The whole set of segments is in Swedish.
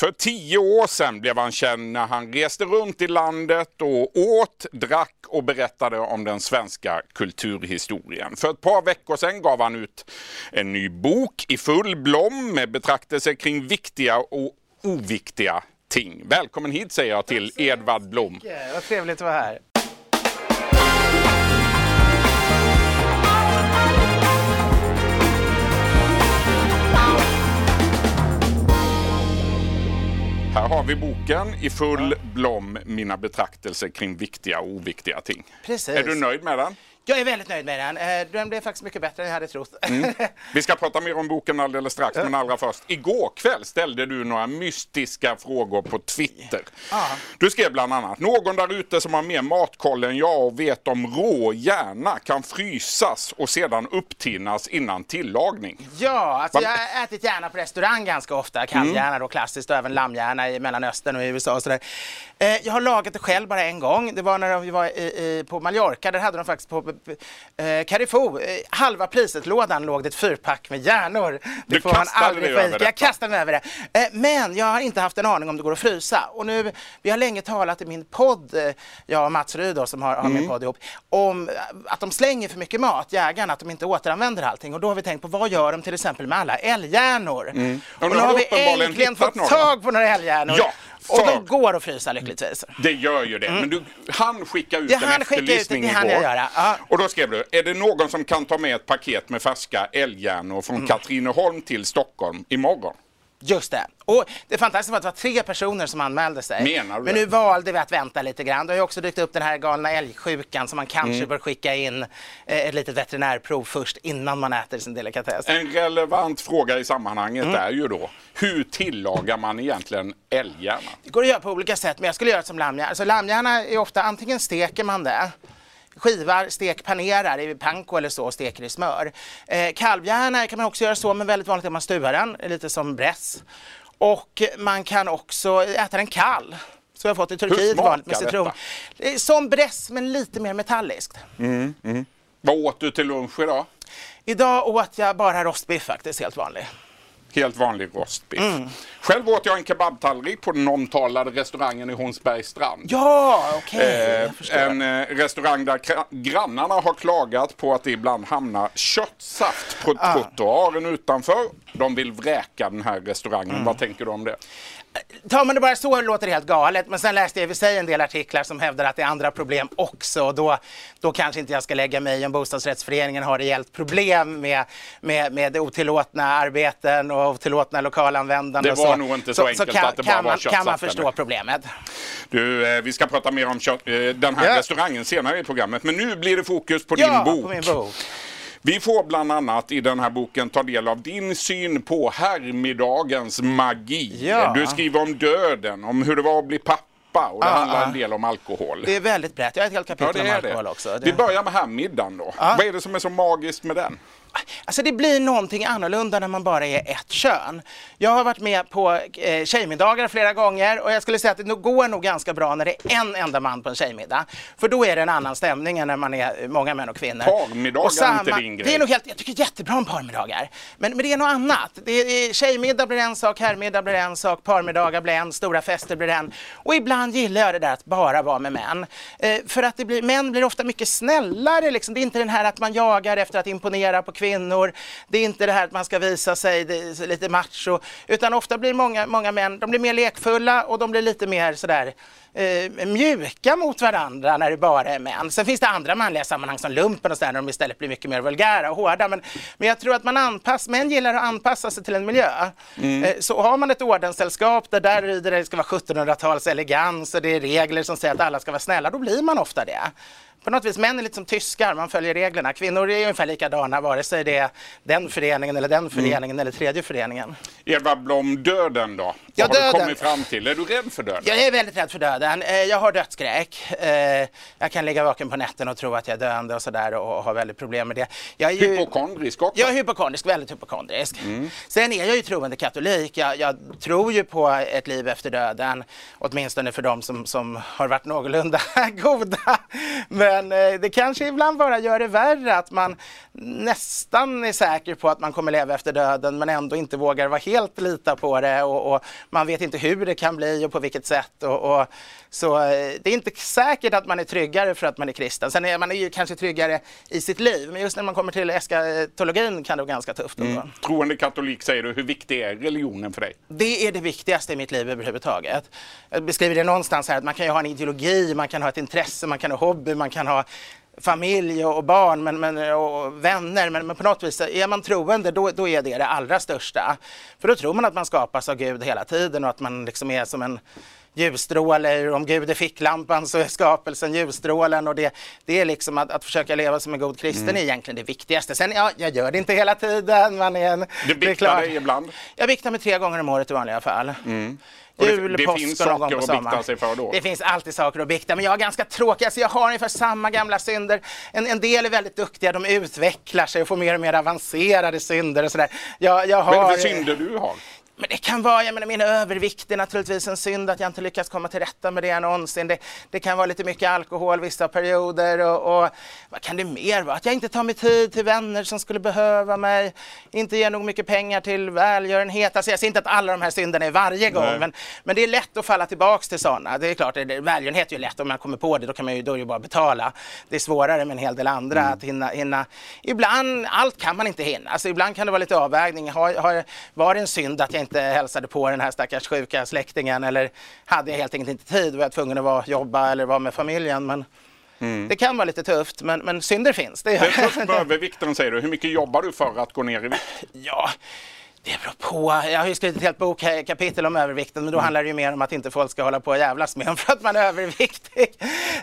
För tio år sedan blev han känd när han reste runt i landet och åt, drack och berättade om den svenska kulturhistorien. För ett par veckor sedan gav han ut en ny bok i full blom med betraktelser kring viktiga och oviktiga ting. Välkommen hit säger jag till Edvard Blom. Vad trevligt att vara här. Här har vi boken i full blom, mina betraktelser kring viktiga och oviktiga ting. Precis. Är du nöjd med den? Jag är väldigt nöjd med den. Eh, Den blev faktiskt mycket bättre än jag hade trott. Mm. Vi ska prata mer om boken alldeles strax, men allra först. Igår kväll ställde du några mystiska frågor på Twitter. Ja. Du skrev bland annat, någon där ute som har mer matkoll än jag och vet om rå hjärna kan frysas och sedan upptinnas innan tillagning. Ja, alltså jag har ätit hjärna på restaurang ganska ofta. Kalvhjärna då klassiskt och även lammhjärna i Mellanöstern och i USA och sådär. Eh, jag har lagat det själv bara en gång. Det var när vi var i, i, på Mallorca. Där hade de faktiskt på eh, Carrefour, eh, halva priset-lådan låg det ett fyrpack med hjärnor. Det Du får man aldrig få över detta. Jag kastade mig över det. Eh, men jag har inte haft en aning om det går att frysa. Och nu, vi har länge talat i min podd, eh, jag och Mats Ryd då, som har, har Mm. min podd ihop, om att de slänger för mycket mat, jägarna, att de inte återanvänder allting. Och då har vi tänkt på vad gör de till exempel med alla älghjärnor? Mm. Och Och nu har vi äntligen fått några. tag på några älghjärnor. Ja, och de går att frysa lyckligtvis. Det gör ju det, men du han skicka ut Mm. Ja, en han skickade ut det, efterlysning igår. jag göra. Ja. Och då skrev du, är det någon som kan ta med ett paket med färska älghjärnor från Mm. Katrineholm till Stockholm imorgon? Just det. Och det fantastiska var att det var tre personer som anmälde sig. Menar du Men det? nu valde vi att vänta lite grann. Det har ju också dykt upp den här galna älgsjukan som man kanske Mm. bör skicka in eh, ett litet veterinärprov först innan man äter sin delikatess. En relevant fråga i sammanhanget Mm. är ju då, hur tillagar man egentligen älghjärna? Det går att göra på olika sätt, men jag skulle göra det som lammhjärna. Alltså lammhjärna är ofta, antingen steker man det, skivar, stek, panerar i panko eller så och steker i smör. Eh, kalvhjärna kan man också göra så, men väldigt vanligt är att man stuvar den, lite som bräss. Och man kan också äta den kall. Så jag har fått i Turkiet vanligt med citron. detta? Som bräss, men lite mer metalliskt. Vad åt du till lunch idag? Idag åt jag bara rostbiff faktiskt, helt vanlig. Helt vanlig rostbiff. Mm. Själv åt jag en kebabtallrik på den omtalade restaurangen i Hornsbergs strand. Ja, okej. Eh, en eh, restaurang där grannarna har klagat på att det ibland hamnar köttsaft på Ah. trottoaren utanför. De vill vräka den här restaurangen. Mm. Vad tänker du om det? Tar man det bara så låter det helt galet, men sen läste jag i sig en del artiklar som hävdar att det är andra problem också. Och då, då kanske inte jag ska lägga mig i om bostadsrättsföreningen har rejält problem med, med, med otillåtna arbeten och otillåtna lokalanvändande. Det var så. nog inte så enkelt kan, att det bara kan var Kan man förstå eller? problemet. Du, eh, vi ska prata mer om kött, eh, den här Ja. restaurangen senare i programmet. Men nu blir det fokus på Ja, din bok. på min bok. Vi får bland annat i den här boken ta del av din syn på herrmiddagens magi. Ja. Du skriver om döden, om hur det var att bli pappa och det Ah, handlar ah. en del om alkohol. Det är väldigt brett. Jag har ett helt Ja, kapitel det om är det. alkohol också. Vi Det... börjar med herrmiddagen då. Ja. Vad är det som är så magiskt med den? Alltså det blir någonting annorlunda när man bara är ett kön. Jag har varit med på eh, tjejmiddagar flera gånger och jag skulle säga att det går nog ganska bra när det är en enda man på en tjejmiddag. För då är det en annan stämning än när man är många män och kvinnor. Parmiddagar Och är inte din grej. Det är nog helt, jag tycker jättebra om parmiddagar. Men, men det är något annat. Det är, tjejmiddag blir en sak, herrmiddag blir en sak, parmiddagar blir en, stora fester blir en. Och ibland gillar jag det där att bara vara med män. Eh, för att det blir, män blir ofta mycket snällare. Liksom. Det är inte den här att man jagar efter att imponera på kvinnor. Det är inte det här att man ska visa sig lite macho. Utan ofta blir många, många män de blir mer lekfulla och de blir lite mer sådär eh, mjuka mot varandra när det bara är män. Sen finns det andra manliga sammanhang som lumpen och sådär när de istället blir mycket mer vulgära och hårda. Men, men jag tror att man anpassar, män gillar att anpassa sig till en miljö. Eh, så har man ett ordenssällskap där där det ska vara 1700-tals elegans och det är regler som säger att alla ska vara snälla, då blir man ofta det. På något vis, män är lite som tyskar, man följer reglerna. Kvinnor är ungefär likadana, vare sig det är den föreningen eller den föreningen eller tredje föreningen. Edvard Blom, döden då? Vad Ja, har du döden. kommit fram till? Är du rädd för döden? Jag är väldigt rädd för döden. Eh, Jag har dödsskräck. Eh, Jag kan ligga vaken på nätten och tro att jag är döende och sådär och har väldigt problem med det. Jag är ju... Hypokondrisk också? Jag är hypokondrisk, väldigt hypokondrisk. Sen är jag ju troende katolik. Jag, jag tror ju på ett liv efter döden, åtminstone för de som, som har varit någorlunda goda. Men, men eh, det kanske ibland bara gör det värre att man nästan är säker på att man kommer leva efter döden men ändå inte vågar vara helt lita på det och, och man vet inte hur det kan bli och på vilket sätt. Och, och så eh, det är inte säkert att man är tryggare för att man är kristen. Sen är man ju kanske tryggare i sitt liv, men just när man kommer till eskatologin kan det vara ganska tufft. Mm. Troende katolik säger du, hur viktig är religionen för dig? Det är det viktigaste i mitt liv överhuvudtaget. Jag beskriver det någonstans här att man kan ju ha en ideologi, man kan ha ett intresse, man kan ha hobby, man kan ha familj och barn men, men, och vänner, men, men, på något vis är man troende då, då är det det allra största. För då tror man att man skapas av Gud hela tiden och att man liksom är som en ljusstråle, om Gud är ficklampan så är skapelsen ljusstrålen och det, det är liksom att, att försöka leva som en god kristen mm. är egentligen det viktigaste. Sen ja, jag gör det inte hela tiden. Man är en, du biktar dig ibland? Jag biktar mig tre gånger om året i vanliga fall. Mm. Jul, det, det påsk finns och någon gång på sommaren. Sig för då. Det finns alltid saker att bikta, men jag är ganska tråkig. Alltså jag har ungefär samma gamla synder. En, en del är väldigt duktiga, de utvecklar sig och får mer och mer avancerade synder och sådär. Jag, jag har... Vad är det för synder du har? Men det kan vara, jag menar min övervikt är naturligtvis en synd att jag inte lyckats komma till rätta med det någonsin. Det, det kan vara lite mycket alkohol vissa perioder och, och, vad kan det mer vara? Att jag inte tar mig tid till vänner som skulle behöva mig, inte ger nog mycket pengar till välgörenhet. Alltså jag ser inte att alla de här synderna är varje gång, men, men det är lätt att falla tillbaks till sådana. Det är klart, det, välgörenhet är ju lätt om man kommer på det, då kan man ju, då är det bara betala. Det är svårare med en hel del andra mm. att hinna, hinna. Ibland, allt kan man inte hinna. Alltså ibland kan det vara lite avvägning. Har, har, var det en synd att jag inte hälsade på den här stackars sjuka släktingen eller hade jag helt enkelt inte tid och var tvungen att vara, jobba eller vara med familjen. Men mm. Det kan vara lite tufft men, men synder finns. Det, är tufft med övervikten säger du. Hur mycket jobbar du för att gå ner i vikt? Ja, det beror på. Jag har ju skrivit ett helt bokkapitel om övervikten men då mm. handlar det ju mer om att inte folk ska hålla på och jävlas med en för att man är överviktig.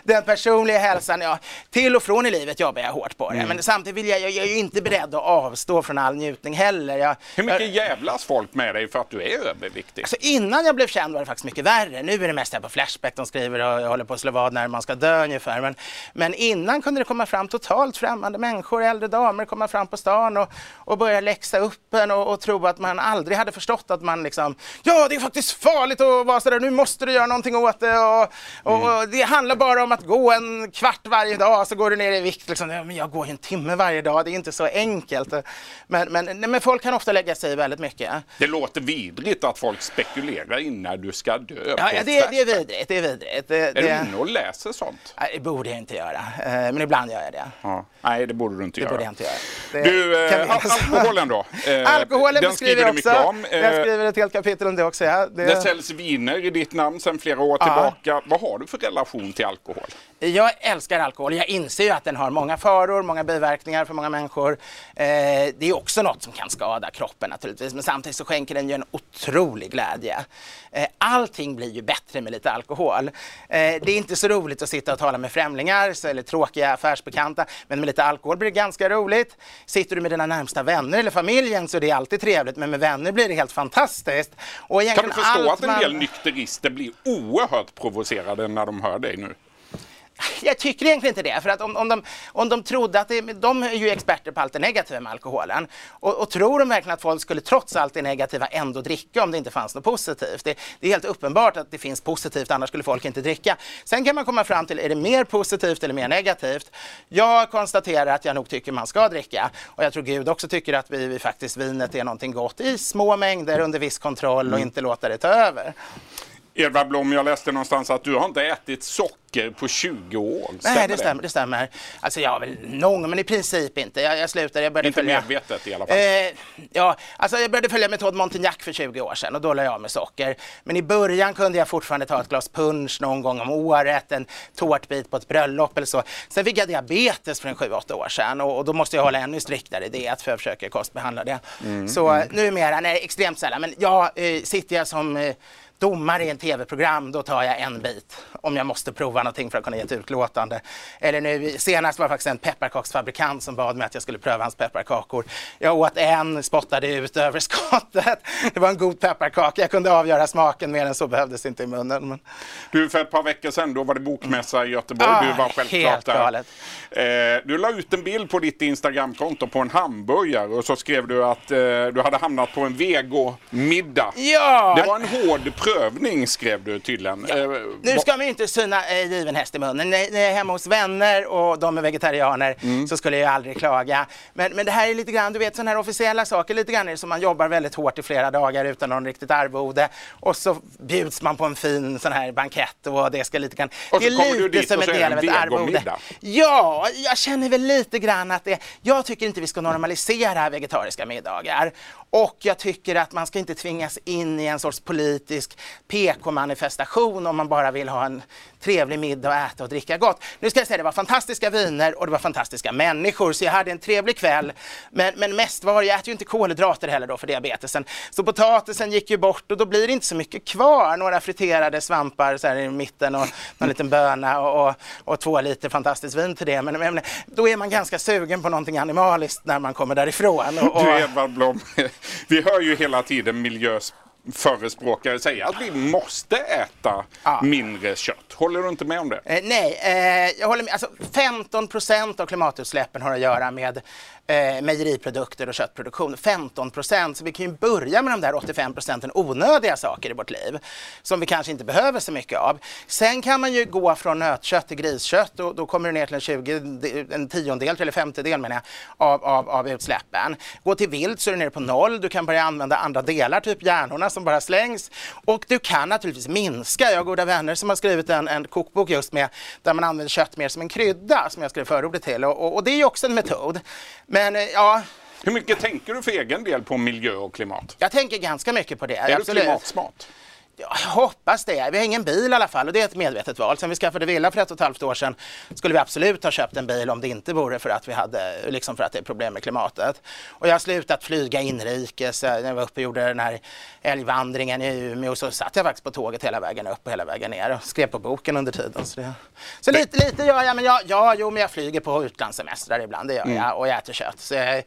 Den personliga hälsan, ja, till och från i livet jobbar jag hårt på det. Mm. Men samtidigt vill jag, jag, jag är ju inte beredd att avstå från all njutning heller. Jag, Hur mycket jävlas folk med dig för att du är överviktig? Alltså innan jag blev känd var det faktiskt mycket värre. Nu är det mest här på Flashback de skriver och jag håller på att slå vad när man ska dö ungefär. Men, men innan kunde det komma fram totalt främmande människor, äldre damer komma fram på stan och, och börja läxa upp en och, och tro att att man aldrig hade förstått att man liksom, ja det är faktiskt farligt att vara sådär, nu måste du göra någonting åt det och, och, mm. och, det handlar bara om att gå en kvart varje dag så går du ner i vikt. Liksom. Ja, men jag går ju en timme varje dag, det är inte så enkelt. Men, men, men folk kan ofta lägga sig väldigt mycket. Det låter vidrigt att folk spekulerar innan du ska dö. Ja, det, det, är vidrigt. Det är vidrigt. Det, är det... du inne och läser sånt? Nej, det borde jag inte göra, eh, men ibland gör jag det. Ja. Nej, det borde du inte det göra. Borde jag inte göra. Det du, eh, alkoholen då? Eh, alkoholen beskriver jag också. Om. Jag skriver ett helt kapitel om det också. Ja. Det... det säljs viner i ditt namn sedan flera år tillbaka. Ja. Vad har du för relation till alkohol? Jag älskar alkohol. Jag inser ju att den har många faror, många biverkningar för många människor. Eh, det är också något som kan skada kroppen naturligtvis, men samtidigt så skänker den ju en otrolig glädje. Eh, allting blir ju bättre med lite alkohol. Eh, det är inte så roligt att sitta och tala med främlingar eller tråkiga affärsbekanta, men med lite alkohol blir det ganska roligt. Sitter du med dina närmsta vänner eller familjen så är det alltid trevligt, men med vänner blir det helt fantastiskt. Och kan du förstå att en del man... nykterister blir oerhört provocerade när de hör dig nu? Jag tycker egentligen inte det. För att om, om, de, om de trodde att det, de är ju experter på allt det negativa med alkoholen. Och, och, tror de verkligen att folk skulle trots allt det negativa ändå dricka om det inte fanns något positivt? Det, det, är helt uppenbart att det finns positivt, annars skulle folk inte dricka. Sen kan man komma fram till, är det mer positivt eller mer negativt? Jag konstaterar att jag nog tycker man ska dricka. Och jag tror Gud också tycker att vi, vi faktiskt vinet är någonting gott i små mängder under viss kontroll och mm. inte låta det ta över. Edvard Blom, jag läste någonstans att du har inte ätit socker på 20 år. Stämmer Nej, det stämmer. Det stämmer. Alltså jag har väl någon, men i princip inte. Jag, jag slutade, jag började inte följa... medvetet i alla fall? Eh, ja, alltså jag började följa metod Montignac för 20 år sedan och då lade jag av med socker. Men i början kunde jag fortfarande ta ett glas punch någon gång om året, en tårtbit på ett bröllop eller så. Sen fick jag diabetes för en 7-8 år sedan och, och, då måste jag hålla ännu striktare diet för jag försöker kostbehandla det. Mm, så mm. numera, nej extremt sällan, men ja, eh, sitter jag som eh, domare i en tv-program, då tar jag en bit om jag måste prova någonting för att kunna ge ett utlåtande. Eller nu senast var det faktiskt en pepparkaksfabrikant som bad mig att jag skulle pröva hans pepparkakor. Jag åt en, spottade ut överskottet. Det var en god pepparkaka. Jag kunde avgöra smaken, mer än så behövdes inte i munnen. Men... Du, för ett par veckor sedan, då var det bokmässa i Göteborg. Ah, du var självklart där. Eh, du la ut en bild på ditt Instagramkonto på en hamburgare och så skrev du att eh, du hade hamnat på en vegomiddag. Ja! Det var en hård prövning skrev du tydligen. Ja. Eh, nu ska ju inte syna eh, given häst i munnen. När jag är hemma hos vänner och de är vegetarianer mm. så skulle jag aldrig klaga. Men, men det här är lite grann, du vet sådana här officiella saker, lite grann är det som man jobbar väldigt hårt i flera dagar utan någon riktigt arvode och så bjuds man på en fin sån här bankett och det ska lite grann... Och det är lite som en del av ett arvode. Ja, jag känner väl lite grann att det... Jag tycker inte vi ska normalisera vegetariska middagar och jag tycker att man ska inte tvingas in i en sorts politisk PK-manifestation om man bara vill ha en trevlig middag och äta och dricka gott. Nu ska jag säga det var fantastiska viner och det var fantastiska människor så jag hade en trevlig kväll. Men, men mest var jag äter ju inte kolhydrater heller då för diabetesen. Så potatisen gick ju bort och då blir det inte så mycket kvar. Några friterade svampar så här i mitten och någon liten böna och, och, och två liter fantastiskt vin till det. Men, men, då är man ganska sugen på någonting animaliskt när man kommer därifrån. Och, och... Du Edvard Blom, vi hör ju hela tiden miljös förespråkare säga att vi måste äta ja. mindre kött. Håller du inte med om det? Eh, nej, eh, jag håller med. Alltså, 15 procent av klimatutsläppen har att göra med eh, mejeriprodukter och köttproduktion. 15 procent, så vi kan ju börja med de där 85 procenten onödiga saker i vårt liv som vi kanske inte behöver så mycket av. Sen kan man ju gå från nötkött till griskött och då kommer du ner till en, 20, en tiondel eller femtedel menar jag, av, av, av utsläppen. Gå till vilt så är du nere på noll. Du kan börja använda andra delar, typ hjärnorna som bara slängs. Och du kan naturligtvis minska. Jag har goda vänner som har skrivit en, en kokbok just med där man använder kött mer som en krydda som jag skrev förordet till och, och, och det är ju också en metod. Men eh, ja, hur mycket tänker du för egen del på miljö och klimat? Jag tänker ganska mycket på det. Är absolut. du klimatsmart? Jag hoppas det. Vi har ingen bil i alla fall och det är ett medvetet val. Sen vi skaffade villa för ett och ett halvt år sedan skulle vi absolut ha köpt en bil om det inte vore för att vi hade, liksom för att det är problem med klimatet. Och jag har slutat flyga inrikes. När jag var uppe och gjorde den här älgvandringen i Umeå så satt jag faktiskt på tåget hela vägen upp och hela vägen ner och skrev på boken under tiden. Så, det... så lite, lite gör jag, men jag, ja, jo, men jag flyger på utlandssemestrar ibland, det gör jag, mm. och jag äter kött. Så jag,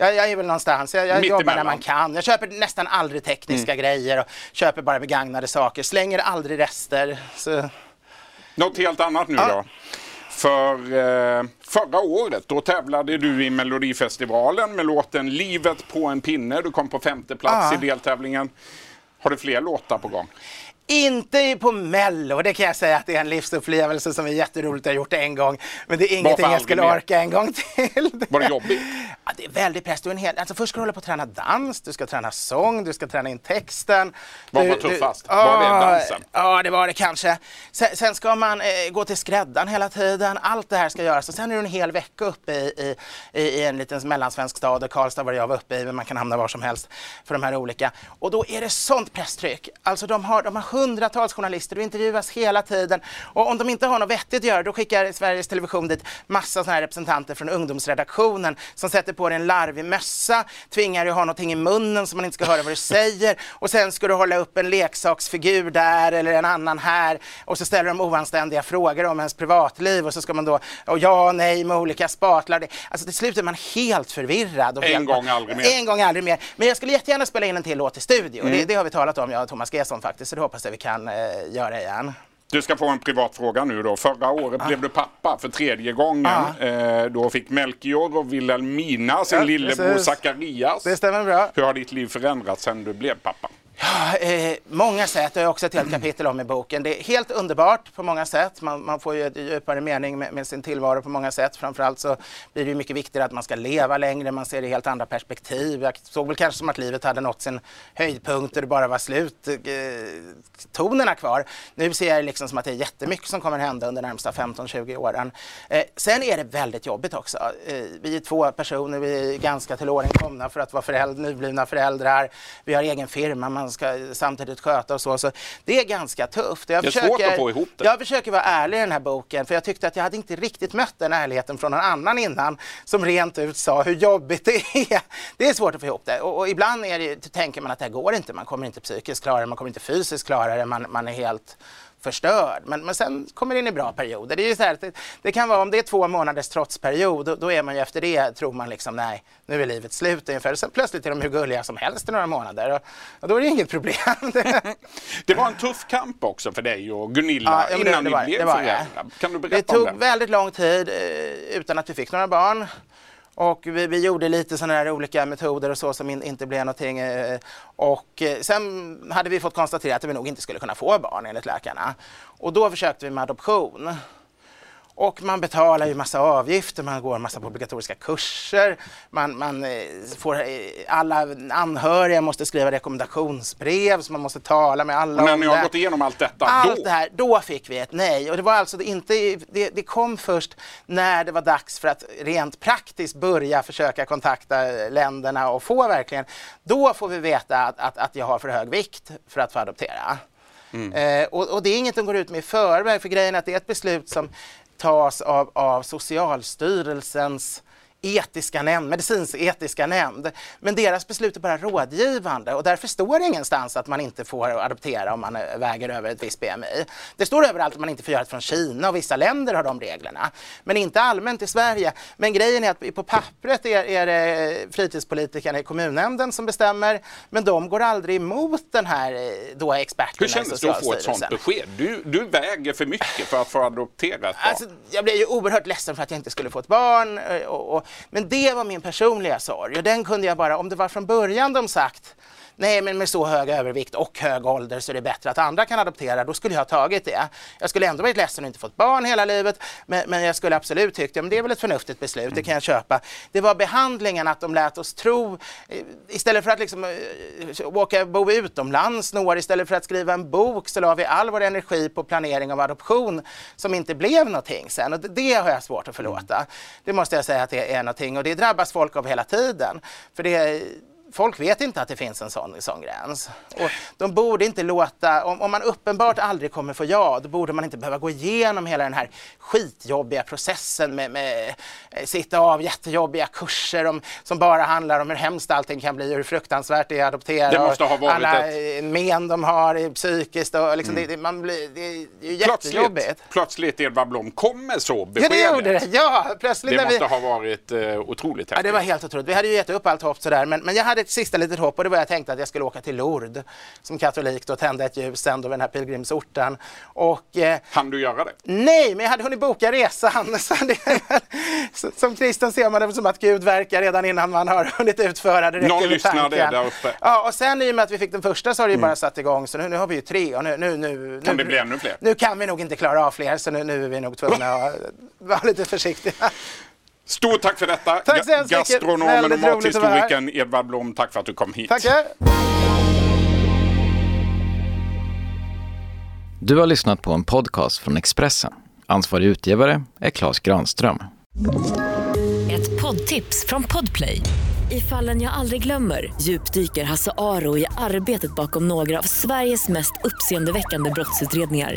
jag, jag är väl någonstans. Jag, jag jobbar när man kan. Jag köper nästan aldrig tekniska mm. grejer och köper bara begagnade saker. Slänger aldrig rester. Så... Något helt annat nu ja. då. För eh, förra året då tävlade du i Melodifestivalen med låten Livet på en pinne. Du kom på femte plats ja. i deltävlingen. Har du fler låtar på gång? Inte på Mello, det kan jag säga att det är en livsupplevelse som är jätteroligt att ha gjort en gång. Men det är ingenting jag skulle orka en gång till. Var det jobbigt? Ja, det är väldigt press. Du en hel... alltså, först ska du hålla på att träna dans, du ska träna sång, du ska träna in texten. Vad var tuffast? Du... Var det dansen? Ja, det var det kanske. Sen, sen ska man eh, gå till skräddaren hela tiden. Allt det här ska göras och sen är du en hel vecka uppe i, i, i en liten mellansvensk stad. Karlstad var jag var uppe i, men man kan hamna var som helst för de här olika. Och då är det sånt presstryck. Alltså de har, de har hundratals journalister, du intervjuas hela tiden. Och om de inte har något vettigt att göra, då skickar Sveriges Television dit massa såna här representanter från ungdomsredaktionen som sätter på dig en larvig mössa, tvingar dig att ha någonting i munnen så man inte ska höra vad du säger och sen ska du hålla upp en leksaksfigur där eller en annan här och så ställer de oanständiga frågor om ens privatliv och så ska man då, och ja, nej med olika spatlar. Alltså till slut är man helt förvirrad. Och en gång aldrig mer. En gång aldrig mer. Men jag skulle jättegärna spela in en till låt i studio. Mm. Det, det, har vi talat om, jag och Thomas Gesson faktiskt, så det hoppas jag vi kan eh, göra igen. Du ska få en privat fråga nu då. Förra året ah. blev du pappa för tredje gången. Ah. Eh, då fick Melchior och Wilhelmina sin ja, lillebror Zacharias. Det stämmer bra. Hur har ditt liv förändrats sedan du blev pappa? Ja, eh, många sätt, det har jag också ett helt kapitel om i boken. Det är helt underbart på många sätt. Man, man får ju en djupare mening med, med, sin tillvaro på många sätt. Framförallt så blir det mycket viktigare att man ska leva längre, man ser det i helt andra perspektiv. Jag såg väl kanske som att livet hade nått sin höjdpunkt och det bara var slut, eh, tonerna kvar. Nu ser jag det liksom som att det är jättemycket som kommer hända under de närmsta 15-20 åren. Eh, sen är det väldigt jobbigt också. Eh, vi är två personer, vi är ganska till åren komna för att vara föräldrar, nyblivna föräldrar. Vi har egen firma, man ska samtidigt sköta och så. så det är ganska tufft. Jag det är försöker, svårt att få ihop det. Jag försöker vara ärlig i den här boken för jag tyckte att jag hade inte riktigt mött den ärligheten från någon annan innan som rent ut sa hur jobbigt det är. Det är svårt att få ihop det och, och ibland är det, tänker man att det här går inte. Man kommer inte psykiskt klara det, man kommer inte fysiskt klara det, man, man är helt förstörd. Men, men sen kommer det in i bra perioder. Det, är så här, det, det, kan vara om det är två månaders trotsperiod, då, då, är man ju efter det, tror man liksom nej, nu är livet slut ungefär. Sen plötsligt är de hur gulliga som helst i några månader och, och då är det inget problem. det var en tuff kamp också för dig och Gunilla ja, innan det, det var, ni blev föräldrar. Kan du berätta Det tog väldigt lång tid eh, utan att vi fick några barn. Och vi, vi gjorde lite sådana här olika metoder och så som in, inte blev någonting. Eh, och eh, sen hade vi fått konstatera att vi nog inte skulle kunna få barn enligt läkarna. Och då försökte vi med adoption. Och man betalar ju massa avgifter, man går massa på obligatoriska kurser, man, man eh, får, eh, alla anhöriga måste skriva rekommendationsbrev, så man måste tala med alla när om ni har det. gått igenom allt detta, Allt då? det här, då fick vi ett nej. Och det var alltså inte, det, det kom först när det var dags för att rent praktiskt börja försöka kontakta länderna och få verkligen, då får vi veta att, att, att jag har för hög vikt för att få adoptera. Eh, och, och det är inget de går ut med i förväg, för grejen är att det är ett beslut som tas av, av Socialstyrelsens etiska nämnd, medicinsk etiska nämnd. Men deras beslut är bara rådgivande och därför står det ingenstans att man inte får adoptera om man eh, väger över ett visst BMI. Det står överallt att man inte får göra det från Kina och vissa länder har de reglerna. Men inte allmänt i Sverige. Men grejen är att på pappret är, är det fritidspolitikerna i kommunnämnden som bestämmer, men de går aldrig emot den här eh, då experterna Hur kändes det att få ett sånt Socialstyrelsen. besked? Du, du väger för mycket för att få adoptera ett barn. Alltså, jag blev ju oerhört ledsen för att jag inte skulle få ett barn. eh, Och, och, men det var min personliga sorg. Och den kunde jag bara, om det var från början de sagt Nej, men med så hög övervikt och hög ålder så är det bättre att andra kan adoptera. Då skulle jag ha tagit det. Jag skulle ändå varit ledsen och inte fått barn hela livet. Men, men jag skulle absolut tyckt, ja, men det är väl ett förnuftigt beslut, det kan jag köpa. Det var behandlingen, att de lät oss tro, eh, istället för att liksom, eh, åka bo utomlands några år, istället för att skriva en bok så la vi all vår energi på planering av adoption som inte blev någonting sen. Och det, det har jag svårt att förlåta. Det måste jag säga att det är någonting och det drabbas folk av hela tiden. För det Folk vet inte att det finns en sån, sån gräns. Och de borde inte låta, om, om man uppenbart aldrig kommer få ja, då borde man inte behöva gå igenom hela den här skitjobbiga processen med, med eh, sitta av jättejobbiga kurser om, som bara handlar om hur hemskt allting kan bli och hur fruktansvärt det är att adoptera. Det måste ha varit alla ett- men de har psykiskt och liksom, det, det, man blir, det är ju jättejobbigt. Plötsligt, plötsligt Edvard Blom kommer så Ja, beskedet. det gjorde det. Ja, plötsligt Det när vi... måste ha varit eh, otroligt Ja, häftigt. det var helt otroligt. Vi hade ju gett upp allt hopp sådär, men, men jag hade ett sista litet hopp och det var jag tänkte att jag skulle åka till Lourdes som katolik då tända ett ljus ändå vid den här pilgrimsorten. Och eh, Han du göra det? nej, men jag hade hunnit boka resan. Så det, som kristen ser man det som att Gud verkar redan innan man har hunnit utföra det. Någon lyssnade där uppe. Ja, och sen i och med att vi fick den första så har det ju bara satt igång så nu, nu har vi ju tre och nu, nu, nu, Kan nu, det bli ännu fler? Nu kan vi nog inte klara av fler så nu, nu är vi nog tvungna att vara lite försiktiga. Stort tack för detta. Tack så hemskt mycket. Gastronomen och mathistorikern Edvard Blom, tack för att du kom hit. Tackar! Du har lyssnat på en podcast från Expressen. Ansvarig utgivare är Klas Granström. Ett poddtips från Podplay. I fallen jag aldrig glömmer djupdyker Hasse Aro i arbetet bakom några av Sveriges mest uppseendeväckande brottsutredningar.